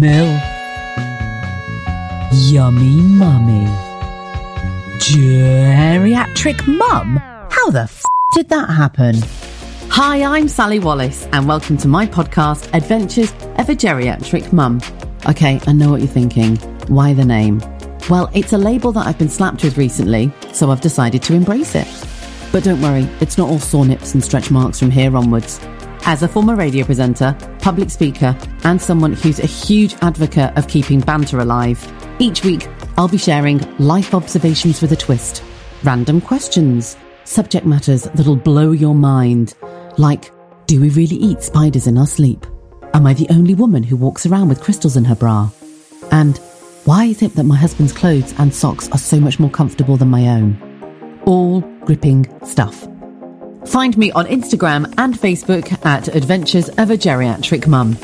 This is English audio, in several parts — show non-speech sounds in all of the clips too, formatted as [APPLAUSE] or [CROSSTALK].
MILF. Yummy Mummy. Geriatric Mum? How the f did that happen? Hi, I'm Sally Wallace, and welcome to my podcast, Adventures of a Geriatric Mum. Okay, I know what you're thinking. Why the name? Well, it's a label that I've been slapped with recently, so I've decided to embrace it. But don't worry, it's not all sore nips and stretch marks from here onwards. As a former radio presenter, public speaker, and someone who's a huge advocate of keeping banter alive, each week I'll be sharing life observations with a twist, random questions, subject matters that'll blow your mind, like do we really eat spiders in our sleep? Am I the only woman who walks around with crystals in her bra? And why is it that my husband's clothes and socks are so much more comfortable than my own? All gripping stuff. Find me on Instagram and Facebook at Adventures of a Geriatric Mum.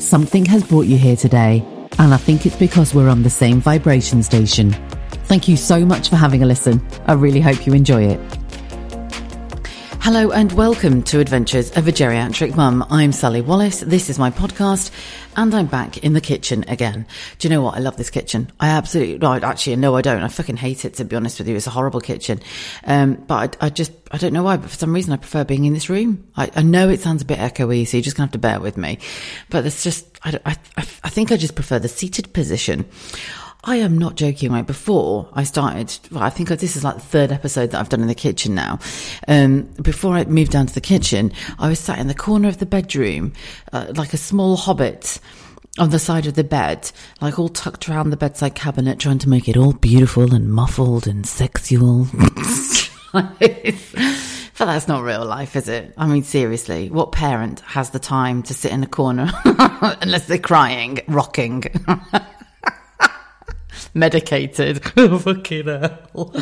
Something has brought you here today, and I think it's because we're on the same vibration station. Thank you so much for having a listen. I really hope you enjoy it. Hello and welcome to Adventures of a Geriatric Mum. I'm Sally Wallace. This is my podcast, and I'm back in the kitchen again. Do you know what? I love this kitchen. I absolutely, no, actually, no, I don't. I fucking hate it, to be honest with you. It's a horrible kitchen. Um, but I, I just, I don't know why, but for some reason I prefer being in this room. I, I know it sounds a bit echoey, so you're just gonna have to bear with me. But it's just, I, I, I think I just prefer the seated position. I am not joking. Right before I started, well, I think this is like the third episode that I've done in the kitchen now. Um, before I moved down to the kitchen, I was sat in the corner of the bedroom, uh, like a small hobbit on the side of the bed, like all tucked around the bedside cabinet, trying to make it all beautiful and muffled and sexual. [LAUGHS] but that's not real life, is it? I mean, seriously, what parent has the time to sit in a corner [LAUGHS] unless they're crying, rocking? [LAUGHS] medicated. [LAUGHS] Fucking hell.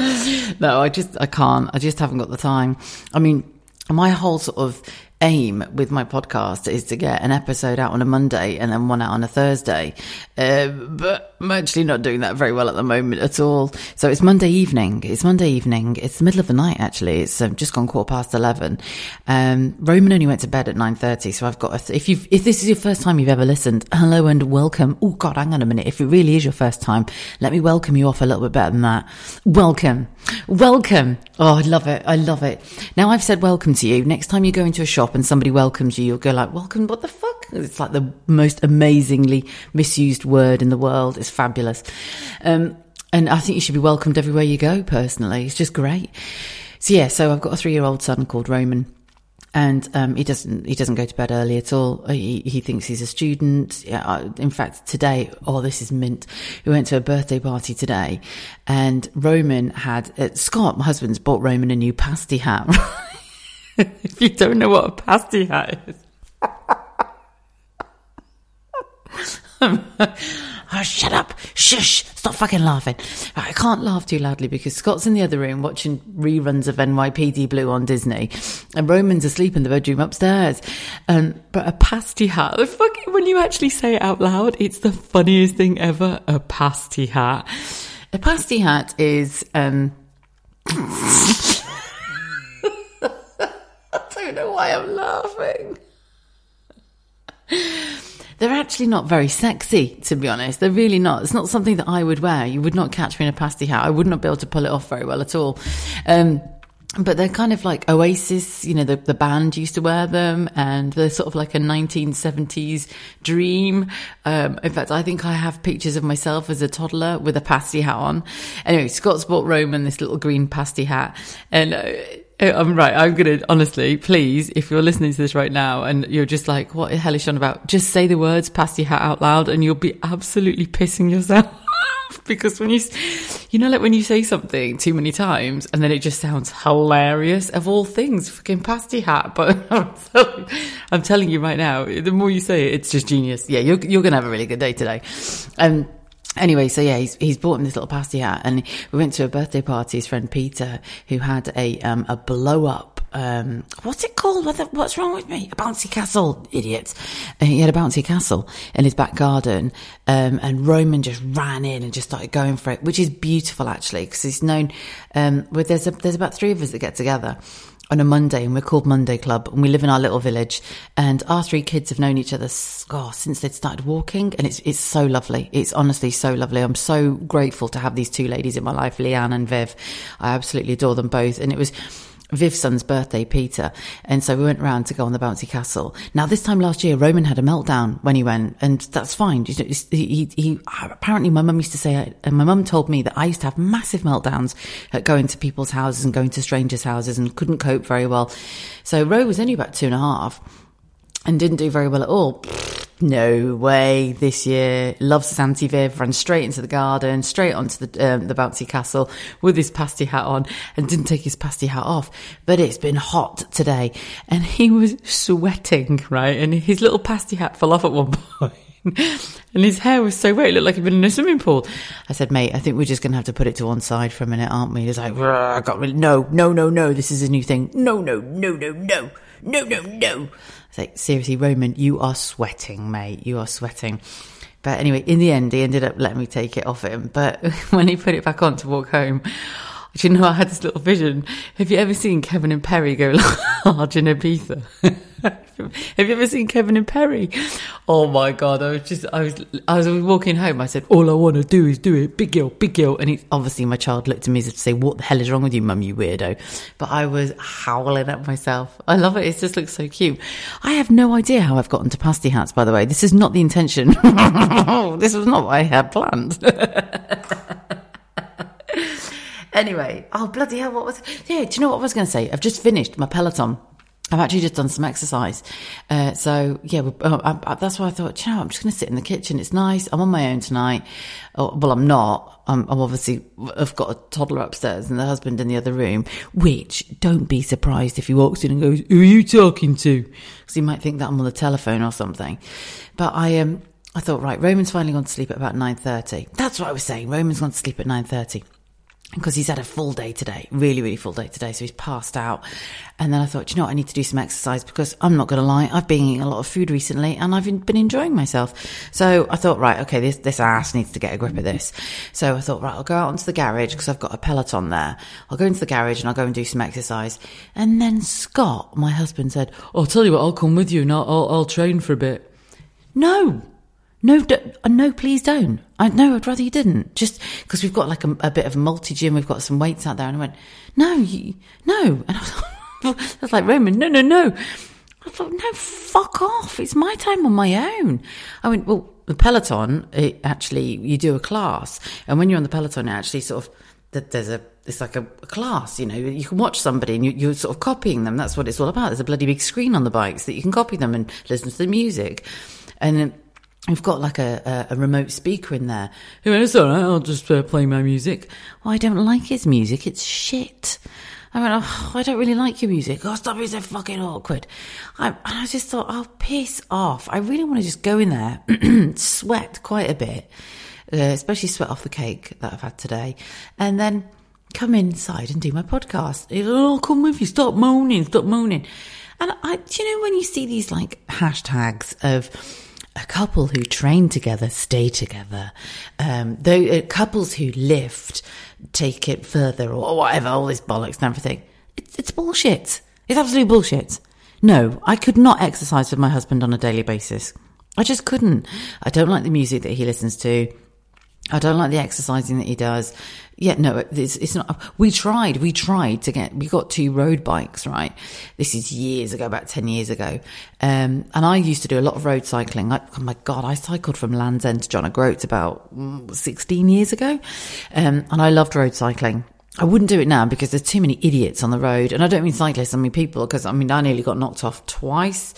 No, I just, I can't. I just haven't got the time. I mean, my whole sort of aim with my podcast is to get an episode out on a Monday and then one out on a Thursday. Uh, but I'm actually not doing that very well at the moment at all. So it's Monday evening. It's Monday evening. It's the middle of the night, actually. It's um, just gone quarter past 11. Um, Roman only went to bed at 9.30. So I've got, th- if you if this is your first time you've ever listened, hello and welcome. Oh God, hang on a minute. If it really is your first time, let me welcome you off a little bit better than that. Welcome. Welcome. Oh, I love it. I love it. Now I've said welcome to you. Next time you go into a shop and somebody welcomes you, you'll go like, welcome, what the fuck? It's like the most amazingly misused word in the world. It's fabulous. Um, and I think you should be welcomed everywhere you go, personally. It's just great. So yeah, so I've got a three year old son called Roman. And um, he doesn't he doesn't go to bed early at all. He, he thinks he's a student. Yeah, in fact, today, oh, this is mint. We went to a birthday party today, and Roman had uh, Scott, my husband's bought Roman a new pasty hat. [LAUGHS] if you don't know what a pasty hat is. [LAUGHS] oh, shut up. Shush. Stop fucking laughing. I can't laugh too loudly because Scott's in the other room watching reruns of NYPD Blue on Disney and Roman's asleep in the bedroom upstairs. Um, but a pasty hat, the fucking, when you actually say it out loud, it's the funniest thing ever. A pasty hat. A pasty hat is, um, [LAUGHS] I don't know why I'm laughing. They're actually not very sexy, to be honest. They're really not. It's not something that I would wear. You would not catch me in a pasty hat. I would not be able to pull it off very well at all. Um, but they're kind of like Oasis, you know, the, the band used to wear them and they're sort of like a 1970s dream. Um, in fact, I think I have pictures of myself as a toddler with a pasty hat on. Anyway, Scott's bought Roman this little green pasty hat and, uh, I'm right. I'm to, honestly, please, if you're listening to this right now and you're just like, what the hell is she on about? Just say the words "pass pasty hat out loud and you'll be absolutely pissing yourself [LAUGHS] because when you, you know, like when you say something too many times and then it just sounds hilarious of all things, fucking pasty hat. But [LAUGHS] I'm telling, you right now, the more you say it, it's just genius. Yeah, you're, you're to have a really good day today. Um, Anyway, so yeah, he's he's bought him this little pasty hat, and we went to a birthday party. His friend Peter, who had a um, a blow up. Um, what's it called? What's wrong with me? A bouncy castle, idiot! And he had a bouncy castle in his back garden, um, and Roman just ran in and just started going for it, which is beautiful actually, because he's known. Um, well, there's a, there's about three of us that get together, on a Monday, and we're called Monday Club, and we live in our little village. And our three kids have known each other oh, since they'd started walking, and it's it's so lovely. It's honestly so lovely. I'm so grateful to have these two ladies in my life, Leanne and Viv. I absolutely adore them both, and it was Viv's son's birthday, Peter. And so we went round to go on the bouncy castle. Now, this time last year, Roman had a meltdown when he went, and that's fine. He, he, he apparently, my mum used to say, and my mum told me that I used to have massive meltdowns at going to people's houses and going to strangers' houses and couldn't cope very well. So Ro was only about two and a half and didn't do very well at all. No way this year. Loves his Auntie Viv, ran straight into the garden, straight onto the, um, the bouncy castle with his pasty hat on and didn't take his pasty hat off. But it's been hot today and he was sweating, right? And his little pasty hat fell off at one [LAUGHS] point. and his hair was so wet, it looked like he'd been in a swimming pool. I said, mate, I think we're just going to have to put it to one side for a minute, aren't we? He's like, I got really, no, no, no, no, this is a new thing. No, no, no, no, no, no, no, no. It's like, seriously, Roman, you are sweating, mate. You are sweating. But anyway, in the end, he ended up letting me take it off him. But [LAUGHS] when he put it back on to walk home, do you know I had this little vision? Have you ever seen Kevin and Perry go [LAUGHS] large in Ibiza? [LAUGHS] [LAUGHS] Have you ever seen Kevin and Perry? Oh my god! I was just, I was, I was walking home. I said, "All I want to do is do it, big girl, big girl." And he, obviously, my child looked at me as if to say, "What the hell is wrong with you, mum? You weirdo!" But I was howling at myself. I love it. It just looks so cute. I have no idea how I've gotten to pasty hats. By the way, this is not the intention. [LAUGHS] this was not what I had planned. [LAUGHS] anyway, oh bloody hell! What was? Yeah, do you know what I was going to say? I've just finished my Peloton. I've actually just done some exercise. Uh, so yeah, uh, I, I, that's why I thought, you know, I'm just going to sit in the kitchen. It's nice. I'm on my own tonight. Oh, well, I'm not. I'm, I'm, obviously, I've got a toddler upstairs and the husband in the other room, which don't be surprised if he walks in and goes, who are you talking to? Because he might think that I'm on the telephone or something. But I, um, I thought, right, Roman's finally gone to sleep at about 9.30. That's what I was saying. Roman's gone to sleep at 9.30 because he's had a full day today, really, really full day today. So he's passed out. And then I thought, you know what, I need to do some exercise because I'm not going to lie, I've been eating a lot of food recently and I've been enjoying myself. So I thought, right, okay, this, this ass needs to get a grip of this. So I thought, right, I'll go out onto the garage because I've got a Peloton there. I'll go into the garage and I'll go and do some exercise. And then Scott, my husband said, I'll tell you what, I'll come with you and I'll, I'll, I'll train for a bit. No, no, uh, no, please don't. I no, I'd rather you didn't. Just because we've got like a, a bit of a multi gym, we've got some weights out there, and I went, no, you, no, and I was, [LAUGHS] I was like Roman, no, no, no. I thought, no, fuck off. It's my time on my own. I went, well, the Peloton, it actually, you do a class, and when you're on the Peloton, it actually sort of that there's a it's like a, a, class, you know, you can watch somebody and you, are sort of copying them. That's what it's all about. There's a bloody big screen on the bikes that you can copy them and listen to the music. And We've got like a, a, a, remote speaker in there. Who it's all right, I'll just uh, play my music. Well, I don't like his music, it's shit. I went, oh, I don't really like your music. Oh, stop being so fucking awkward. I, and I just thought, oh, piss off. I really want to just go in there, [CLEARS THROAT] sweat quite a bit, uh, especially sweat off the cake that I've had today, and then come inside and do my podcast. oh, come with you. Stop moaning, stop moaning. And I, do you know when you see these like hashtags of, a couple who train together stay together. Um, though uh, couples who lift take it further or whatever, all this bollocks and everything. It's, it's bullshit. It's absolute bullshit. No, I could not exercise with my husband on a daily basis. I just couldn't. I don't like the music that he listens to. I don't like the exercising that he does. Yeah, no, it's, it's not. We tried, we tried to get, we got two road bikes, right? This is years ago, about 10 years ago. Um, and I used to do a lot of road cycling. I, oh my God, I cycled from Land's End to John O'Groats about mm, 16 years ago. Um, and I loved road cycling. I wouldn't do it now because there's too many idiots on the road. And I don't mean cyclists, I mean people, because I mean, I nearly got knocked off twice.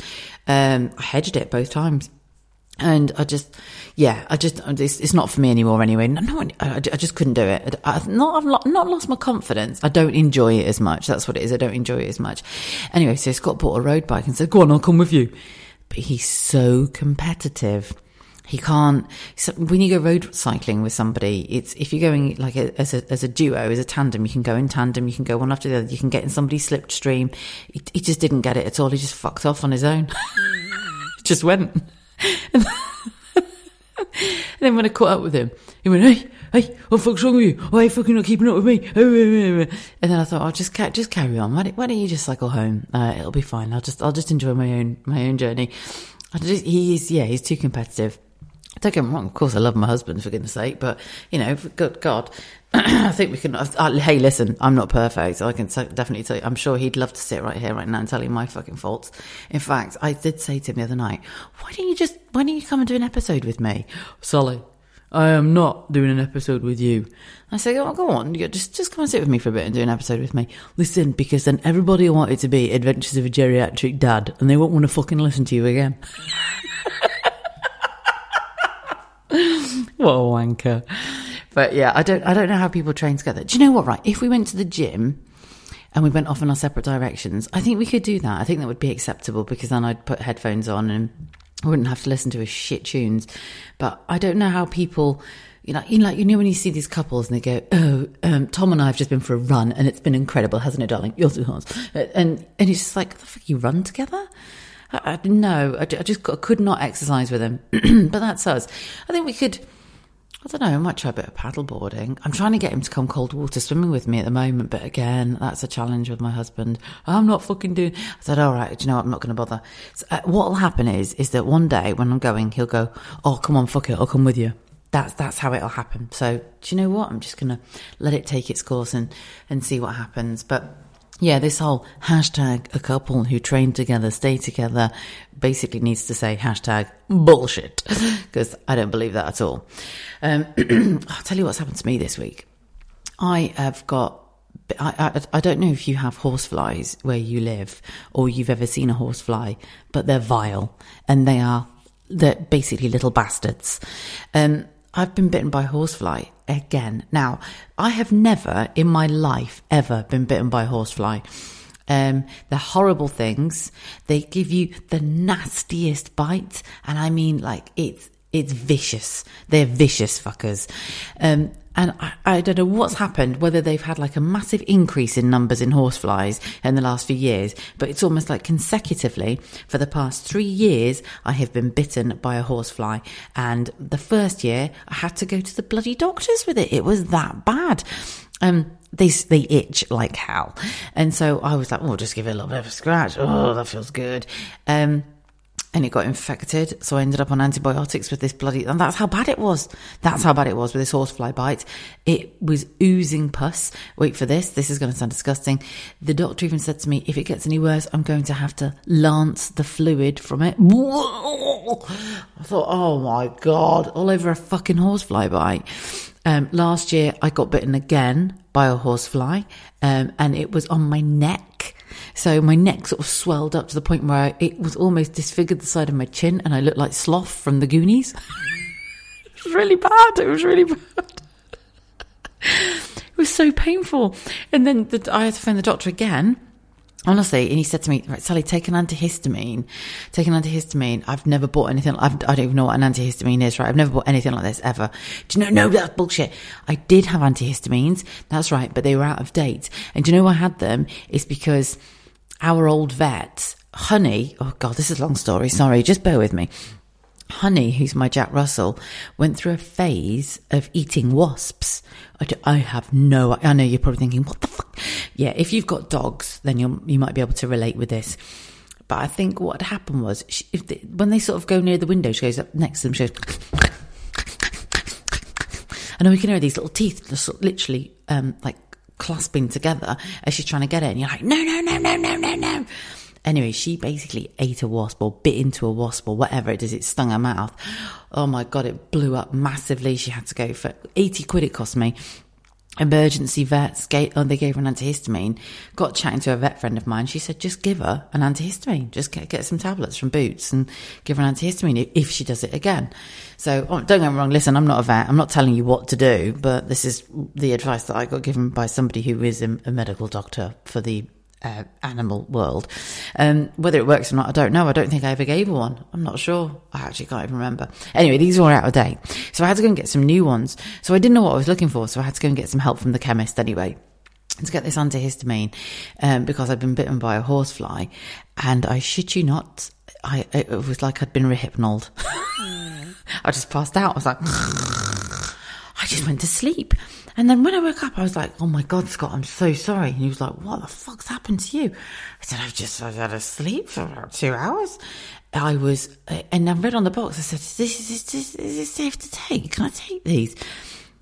Um, I hedged it both times. And I just, yeah, I just, it's, it's not for me anymore anyway. No, I, I just couldn't do it. I've not, I've not lost my confidence. I don't enjoy it as much. That's what it is. I don't enjoy it as much. Anyway, so Scott bought a road bike and said, go on, I'll come with you. But he's so competitive. He can't. So when you go road cycling with somebody, it's if you're going like a, as a as a duo, as a tandem, you can go in tandem. You can go one after the other. You can get in somebody's slipstream. He, he just didn't get it at all. He just fucked off on his own. [LAUGHS] just went. Then when I caught up with him, he went, "Hey, hey, what the fuck's wrong with you? Why are you fucking not keeping up with me?" [LAUGHS] And then I thought, "I'll just ca- just carry on. Why don't, why don't you just cycle home? Uh, it'll be fine. I'll just I'll just enjoy my own my own journey." Just, he is yeah, he's too competitive. Don't get me wrong, of course, I love my husband for goodness sake, but you know, good God, [CLEARS THROAT] I think we can. Uh, hey, listen, I'm not perfect. I can t- definitely tell you. I'm sure he'd love to sit right here, right now, and tell you my fucking faults. In fact, I did say to him the other night, "Why don't you just? Why don't you come and do an episode with me, Sully? I am not doing an episode with you." I say, "Oh, go on, just just come and sit with me for a bit and do an episode with me." Listen, because then everybody will want it to be Adventures of a Geriatric Dad, and they won't want to fucking listen to you again. [LAUGHS] what a wanker. But yeah, I don't I don't know how people train together. Do you know what, right? If we went to the gym and we went off in our separate directions, I think we could do that. I think that would be acceptable because then I'd put headphones on and I wouldn't have to listen to his shit tunes. But I don't know how people you know, you know, like you know when you see these couples and they go, "Oh, um, Tom and I have just been for a run and it's been incredible, hasn't it, darling?" Yours too, And and it's just like, the fuck, you run together? I, I, no, I, I just could not exercise with him. [CLEARS THROAT] but that's us. I think we could I don't know, I might try a bit of paddleboarding. I'm trying to get him to come cold water swimming with me at the moment, but again, that's a challenge with my husband. I'm not fucking doing. I said, all right, do you know what? I'm not going to bother. So, uh, what'll happen is, is that one day when I'm going, he'll go, oh, come on, fuck it, I'll come with you. That's that's how it'll happen. So, do you know what? I'm just going to let it take its course and and see what happens. But yeah, this whole hashtag a couple who train together, stay together, basically needs to say hashtag bullshit [LAUGHS] because I don't believe that at all. Um, [CLEARS THROAT] I'll tell you what's happened to me this week. I have got. I, I, I don't know if you have horseflies where you live or you've ever seen a horsefly, but they're vile and they are they're basically little bastards. Um, I've been bitten by horsefly again. Now, I have never in my life ever been bitten by horsefly. Um, they're horrible things. They give you the nastiest bite, and I mean, like it's it's vicious. They're vicious fuckers. Um, and I, I, don't know what's happened, whether they've had like a massive increase in numbers in horseflies in the last few years, but it's almost like consecutively for the past three years, I have been bitten by a horsefly. And the first year, I had to go to the bloody doctors with it. It was that bad. Um, they they itch like hell, and so I was like, "Oh, just give it a little bit of a scratch. Oh, that feels good." Um, and it got infected. So I ended up on antibiotics with this bloody, and that's how bad it was. That's how bad it was with this horsefly bite. It was oozing pus. Wait for this. This is going to sound disgusting. The doctor even said to me, if it gets any worse, I'm going to have to lance the fluid from it. I thought, oh my God, all over a fucking horsefly bite. Um, last year I got bitten again by a horsefly, um, and it was on my neck. So my neck sort of swelled up to the point where it was almost disfigured the side of my chin, and I looked like Sloth from the Goonies. [LAUGHS] it was really bad. It was really bad. it was so painful. And then the, I had to phone the doctor again. Honestly, and he said to me, right, Sally, take an antihistamine. Take an antihistamine. I've never bought anything. I've, I do not even know what an antihistamine is, right? I've never bought anything like this ever. Do you know? No, that's bullshit. I did have antihistamines. That's right, but they were out of date. And do you know why I had them? It's because our old vet, Honey, oh God, this is a long story. Sorry, just bear with me. Honey, who's my Jack Russell, went through a phase of eating wasps. I, do, I have no, I know you're probably thinking, what the fuck? Yeah, if you've got dogs, then you you might be able to relate with this. But I think what happened was, she, they, when they sort of go near the window, she goes up next to them, she goes, and we can hear these little teeth just literally um, like clasping together as she's trying to get it. And you're like, no, no, no, no, no, no, no. Anyway, she basically ate a wasp or bit into a wasp or whatever it is. It stung her mouth. Oh my God, it blew up massively. She had to go for 80 quid it cost me emergency vets gave, oh, they gave her an antihistamine. Got chatting to a vet friend of mine. She said, just give her an antihistamine. Just get, get some tablets from Boots and give her an antihistamine if she does it again. So oh, don't get me wrong. Listen, I'm not a vet. I'm not telling you what to do, but this is the advice that I got given by somebody who is a, a medical doctor for the uh, animal world. Um, whether it works or not, I don't know. I don't think I ever gave one. I'm not sure. I actually can't even remember. Anyway, these were out of date. So I had to go and get some new ones. So I didn't know what I was looking for. So I had to go and get some help from the chemist anyway. To get this antihistamine, um, because I'd been bitten by a horsefly, and I shit you not, I it was like I'd been Rohypnoled. [LAUGHS] I just passed out. I was like, [LAUGHS] I just went to sleep. And then when I woke up, I was like, oh my God, Scott, I'm so sorry. And he was like, what the fuck's happened to you? I said, I've just, I've had a sleep for about two hours. I was, uh, and I read on the box, I said, is this, is this, is this safe to take? Can I take these?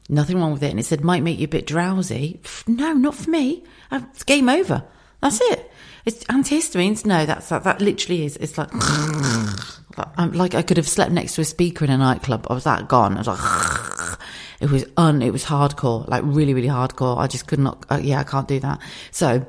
Nothing wrong with it. And it said, might make you a bit drowsy. No, not for me. It's game over. That's it. It's antihistamines. No, that's that. That literally is. It's [LAUGHS] like, I'm like I could have slept next to a speaker in a nightclub. I was that gone. I was like, [LAUGHS] it was un. It was hardcore. Like really, really hardcore. I just could not. Uh, yeah, I can't do that. So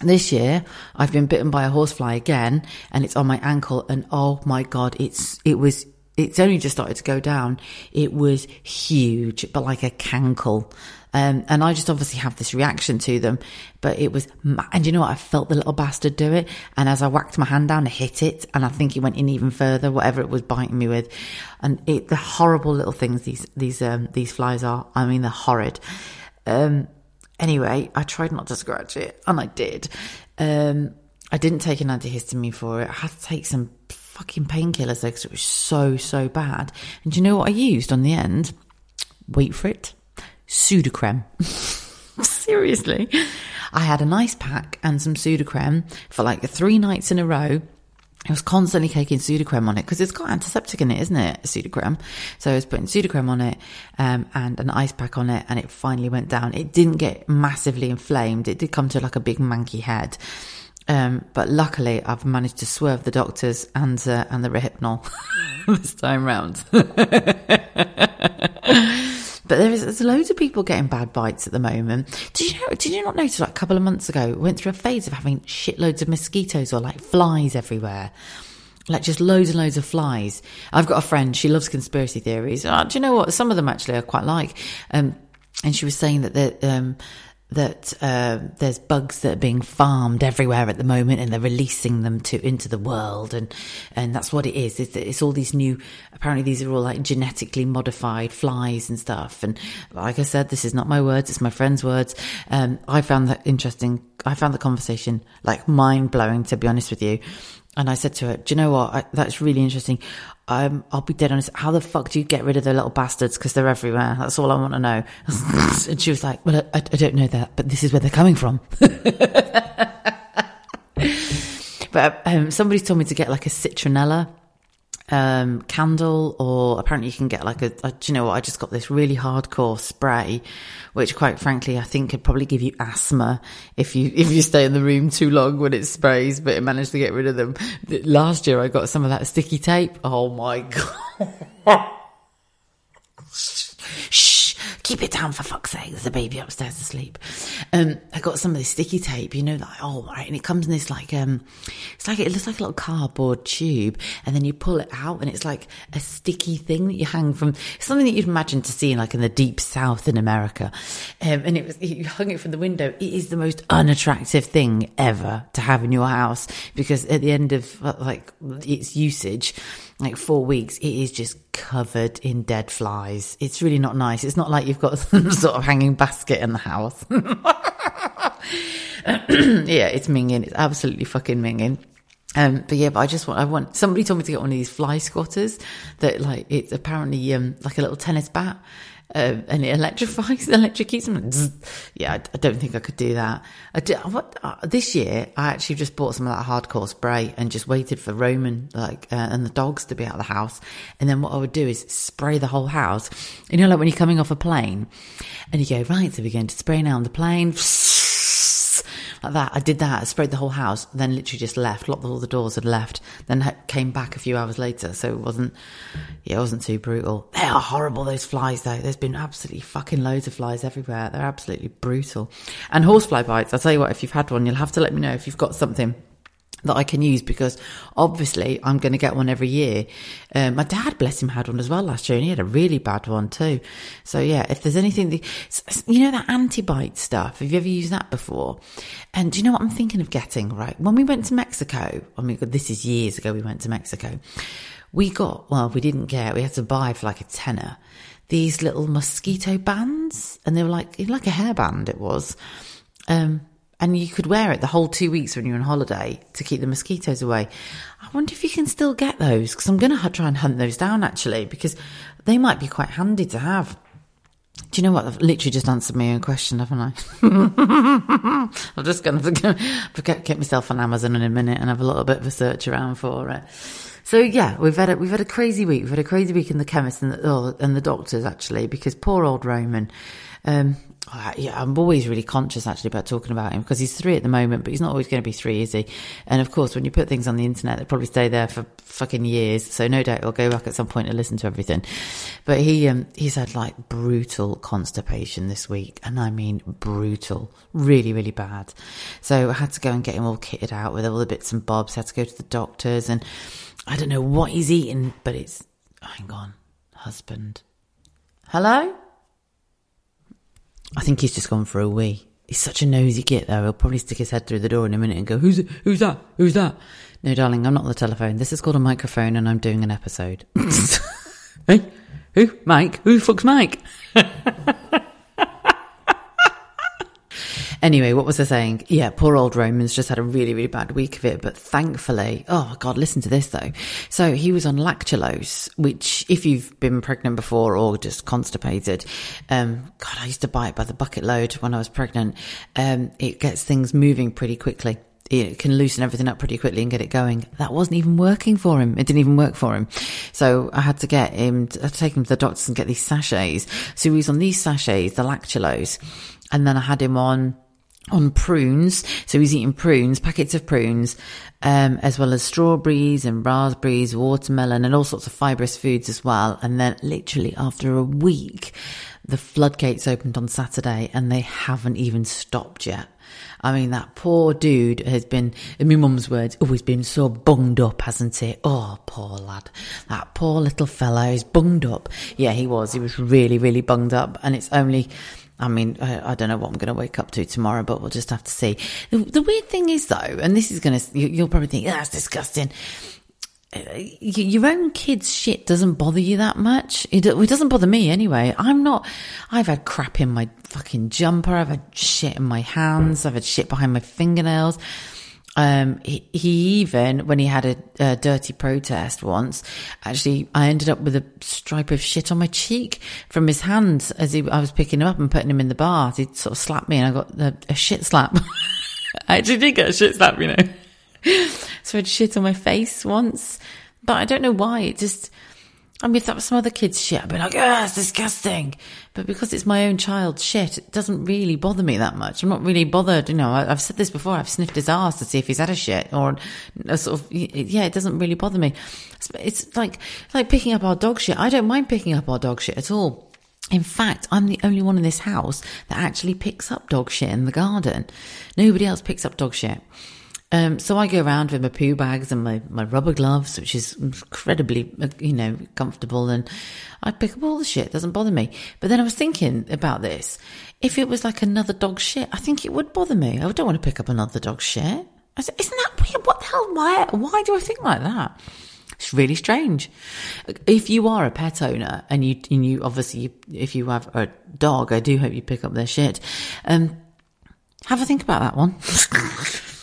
this year I've been bitten by a horsefly again, and it's on my ankle. And oh my god, it's it was it's only just started to go down. It was huge, but like a cankle. Um, and I just obviously have this reaction to them, but it was, and you know what? I felt the little bastard do it. And as I whacked my hand down, I hit it. And I think it went in even further, whatever it was biting me with. And it, the horrible little things these, these, um, these flies are. I mean, they're horrid. Um, anyway, I tried not to scratch it and I did. Um, I didn't take an antihistamine for it. I had to take some fucking painkillers because it was so, so bad. And do you know what I used on the end? Wait for it. Sudocrem. [LAUGHS] Seriously. I had an ice pack and some Sudocrem for like three nights in a row. I was constantly taking Sudocrem on it because it's got antiseptic in it, isn't it? Sudocrem. So I was putting Sudocrem on it um, and an ice pack on it, and it finally went down. It didn't get massively inflamed. It did come to like a big manky head. Um, but luckily, I've managed to swerve the doctors and uh, and the Rohypnol [LAUGHS] this time round. [LAUGHS] But there is there's loads of people getting bad bites at the moment. Did you know, did you not notice like a couple of months ago we went through a phase of having shitloads of mosquitoes or like flies everywhere? Like just loads and loads of flies. I've got a friend, she loves conspiracy theories. Uh, do you know what? Some of them actually I quite like. Um, and she was saying that the, um, that uh, there's bugs that are being farmed everywhere at the moment and they're releasing them to into the world and and that's what it is. It's, it's all these new apparently these are all like genetically modified flies and stuff. And like i said this is not my words it's my friend's words. Um, i found that interesting i found the conversation like mind-blowing to be honest with you and I said to her, "Do you know what? I, that's really interesting. Um, I'll be dead honest. How the fuck do you get rid of the little bastards? Because they're everywhere. That's all I want to know." [LAUGHS] and she was like, "Well, I, I don't know that, but this is where they're coming from." [LAUGHS] but um, somebody told me to get like a citronella um, candle, or apparently you can get like a, a. Do you know what? I just got this really hardcore spray, which, quite frankly, I think could probably give you asthma if you [LAUGHS] if you stay in the room too long when it sprays. But it managed to get rid of them. Last year, I got some of that sticky tape. Oh my [LAUGHS] god! Shh keep it down for fuck's sake. There's a baby upstairs asleep. Um, I got some of this sticky tape, you know, like, oh, right. And it comes in this like, um, it's like, it looks like a little cardboard tube. And then you pull it out and it's like a sticky thing that you hang from something that you'd imagine to see in like in the deep south in America. Um, and it was, you hung it from the window. It is the most unattractive thing ever to have in your house because at the end of like its usage, like four weeks, it is just covered in dead flies. It's really not nice. It's not like you've got [LAUGHS] some sort of hanging basket in the house. [LAUGHS] [CLEARS THROAT] yeah, it's minging. It's absolutely fucking minging. Um, but yeah, but I just want, I want, somebody told me to get one of these fly squatters that like, it's apparently, um, like a little tennis bat uh, and it electrifies, [LAUGHS] electrocutes them. Yeah, I, I, don't think I could do that. I did, what, uh, this year, I actually just bought some of that hardcore spray and just waited for Roman, like, uh, and the dogs to be out of the house. And then what I would do is spray the whole house. You know, like when you're coming off a plane and you go, right, so we're going to spray now on the plane [LAUGHS] that. I did that. I sprayed the whole house, then literally just left, locked all the doors and left. Then came back a few hours later, so it wasn't, yeah, it wasn't too brutal. They are horrible. Those flies, though. There's been absolutely fucking loads of flies everywhere. They're absolutely brutal. And horsefly bites. I'll tell you what, if you've had one, you'll have to let me know if you've got something that I can use because obviously I'm going to get one every year. Um, my dad, bless him, had one as well last year and he had a really bad one too. So yeah, if there's anything, that, you know, that anti-bite stuff, have you ever used that before? And do you know what I'm thinking of getting, right? When we went to Mexico, I mean, this is years ago we went to Mexico. We got, well, we didn't get, we had to buy for like a tenner, these little mosquito bands and they were like, like a hairband it was. Um, and you could wear it the whole two weeks when you're on holiday to keep the mosquitoes away. I wonder if you can still get those because I'm going to try and hunt those down actually because they might be quite handy to have. Do you know what? I've literally just answered my own question, haven't I? [LAUGHS] I'm just going to get, myself on Amazon in a minute and have a little bit of a search around for it. So yeah, we've had a, we've had a crazy week. We've had a crazy week in the chemist and the, oh, and the doctors actually because poor old Roman. Um, yeah, I'm always really conscious actually about talking about him because he's three at the moment, but he's not always going to be three, is he? And of course, when you put things on the internet, they probably stay there for fucking years. So no doubt he'll go back at some point and listen to everything. But he, um, he's had like brutal constipation this week. And I mean brutal, really, really bad. So I had to go and get him all kitted out with all the bits and bobs. I had to go to the doctors and I don't know what he's eating, but it's, hang on, husband. Hello? I think he's just gone for a wee. He's such a nosy git, though. He'll probably stick his head through the door in a minute and go, "Who's who's that? Who's that?" No, darling, I'm not on the telephone. This is called a microphone, and I'm doing an episode. [LAUGHS] hey, who? Mike? Who the fuck's Mike? [LAUGHS] Anyway, what was I saying? Yeah, poor old Roman's just had a really, really bad week of it. But thankfully, oh God, listen to this though. So he was on lactulose, which if you've been pregnant before or just constipated, um, God, I used to buy it by the bucket load when I was pregnant. Um, it gets things moving pretty quickly it can loosen everything up pretty quickly and get it going. That wasn't even working for him. It didn't even work for him. So I had to get him, to, I had to take him to the doctors and get these sachets. So he was on these sachets, the lactulose, and then I had him on on prunes. So he's eating prunes, packets of prunes, um, as well as strawberries and raspberries, watermelon, and all sorts of fibrous foods as well. And then literally after a week, the floodgates opened on Saturday and they haven't even stopped yet. I mean, that poor dude has been, in my mum's words, always been so bunged up, hasn't he? Oh, poor lad. That poor little fellow is bunged up. Yeah, he was. He was really, really bunged up. And it's only, I mean, I, I, don't know what I'm going to wake up to tomorrow, but we'll just have to see. The, the weird thing is, though, and this is going to, you, will probably think, that's disgusting. Uh, your own kid's shit doesn't bother you that much. It, it doesn't bother me anyway. I'm not, I've had crap in my fucking jumper. I've had shit in my hands. I've had shit behind my fingernails. Um, he, he, even, when he had a, a, dirty protest once, actually, I ended up with a stripe of shit on my cheek from his hands as he, I was picking him up and putting him in the bath. He sort of slapped me and I got a, a shit slap. [LAUGHS] I actually did get a shit slap, you know. [LAUGHS] so I had shit on my face once, but I don't know why. It just, I mean, that was some other kid's shit, I'd be like, oh, it's disgusting. But because it's my own child's shit, it doesn't really bother me that much. I'm not really bothered. You know, I, have said this before. I've sniffed his ass to see if he's had a shit or a sort of, yeah, it doesn't really bother me. It's like, like picking up our dog shit. I don't mind picking up our dog shit at all. In fact, I'm the only one in this house that actually picks up dog shit in the garden. Nobody else picks up dog shit. Um, so I go around with my poo bags and my, my rubber gloves, which is incredibly, uh, you know, comfortable. And I pick up all the shit. doesn't bother me. But then I was thinking about this. If it was like another dog shit, I think it would bother me. I don't want to pick up another dog shit. I said, isn't that weird? What the hell? Why, why do I think like that? It's really strange. If you are a pet owner and you, and you obviously, if you have a dog, I do hope you pick up their shit. Um, have a think about that one. [LAUGHS]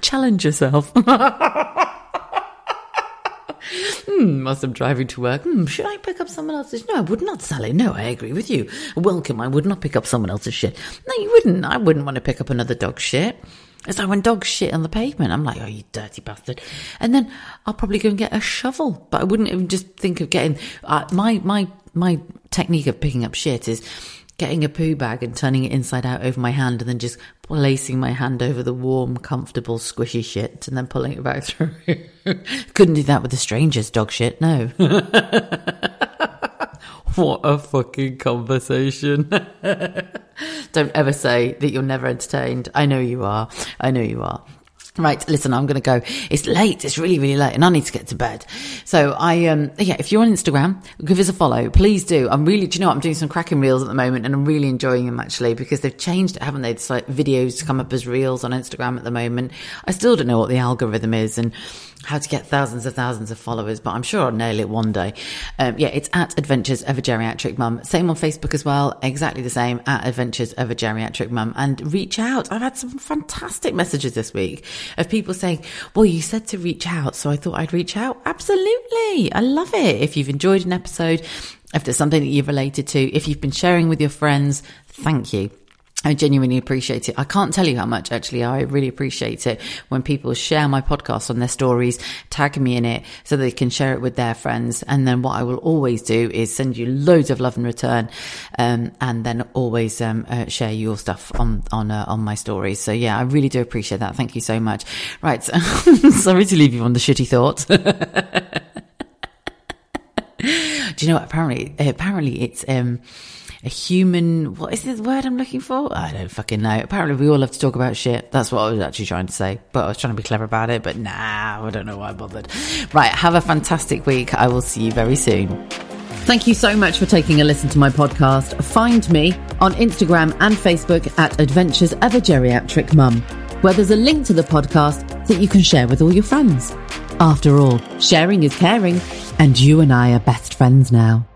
Challenge yourself. [LAUGHS] hmm, as I'm driving to work, hmm, should I pick up someone else's? No, I would not, Sally. No, I agree with you. Welcome, I would not pick up someone else's shit. No, you wouldn't. I wouldn't want to pick up another dog's shit. It's like when dogs shit on the pavement. I'm like, oh, you dirty bastard. And then I'll probably go and get a shovel. But I wouldn't even just think of getting, uh, my, my, my technique of picking up shit is getting a poo bag and turning it inside out over my hand and then just placing my hand over the warm, comfortable, squishy shit and then pulling it back through. [LAUGHS] Couldn't do that with a stranger's dog shit, no. [LAUGHS] what a fucking conversation. [LAUGHS] Don't ever say that you're never entertained. I know you are. I know you are. Right, listen, I'm going to go. It's late. It's really, really late and I need to get to bed. So I, um, yeah, if you're on Instagram, give us a follow. Please do. I'm really, do you know what? I'm doing some cracking reels at the moment and I'm really enjoying them actually because they've changed it, haven't they? It's like videos come up as reels on Instagram at the moment. I still don't know what the algorithm is and how to get thousands and thousands of followers, but I'm sure I'll nail it one day. Um, yeah, it's at Adventures of a Geriatric Mum. Same on Facebook as well. Exactly the same at Adventures of a Geriatric Mum and reach out. I've had some fantastic messages this week of people saying, well, you said to reach out. So I thought I'd reach out. Absolutely. I love it. If you've enjoyed an episode, if there's something that you've related to, if you've been sharing with your friends, thank you. I genuinely appreciate it. I can't tell you how much actually I really appreciate it when people share my podcast on their stories, tag me in it so they can share it with their friends. And then what I will always do is send you loads of love in return. Um, and then always, um, uh, share your stuff on, on, uh, on my stories. So yeah, I really do appreciate that. Thank you so much. Right. So, [LAUGHS] sorry to leave you on the shitty thoughts. [LAUGHS] do you know what? Apparently, apparently it's, um, a human. What is the word I'm looking for? I don't fucking know. Apparently, we all love to talk about shit. That's what I was actually trying to say, but I was trying to be clever about it. But nah, I don't know why I bothered. Right, have a fantastic week. I will see you very soon. Thank you so much for taking a listen to my podcast. Find me on Instagram and Facebook at Adventures of a Geriatric Mum, where there's a link to the podcast that you can share with all your friends. After all, sharing is caring, and you and I are best friends now.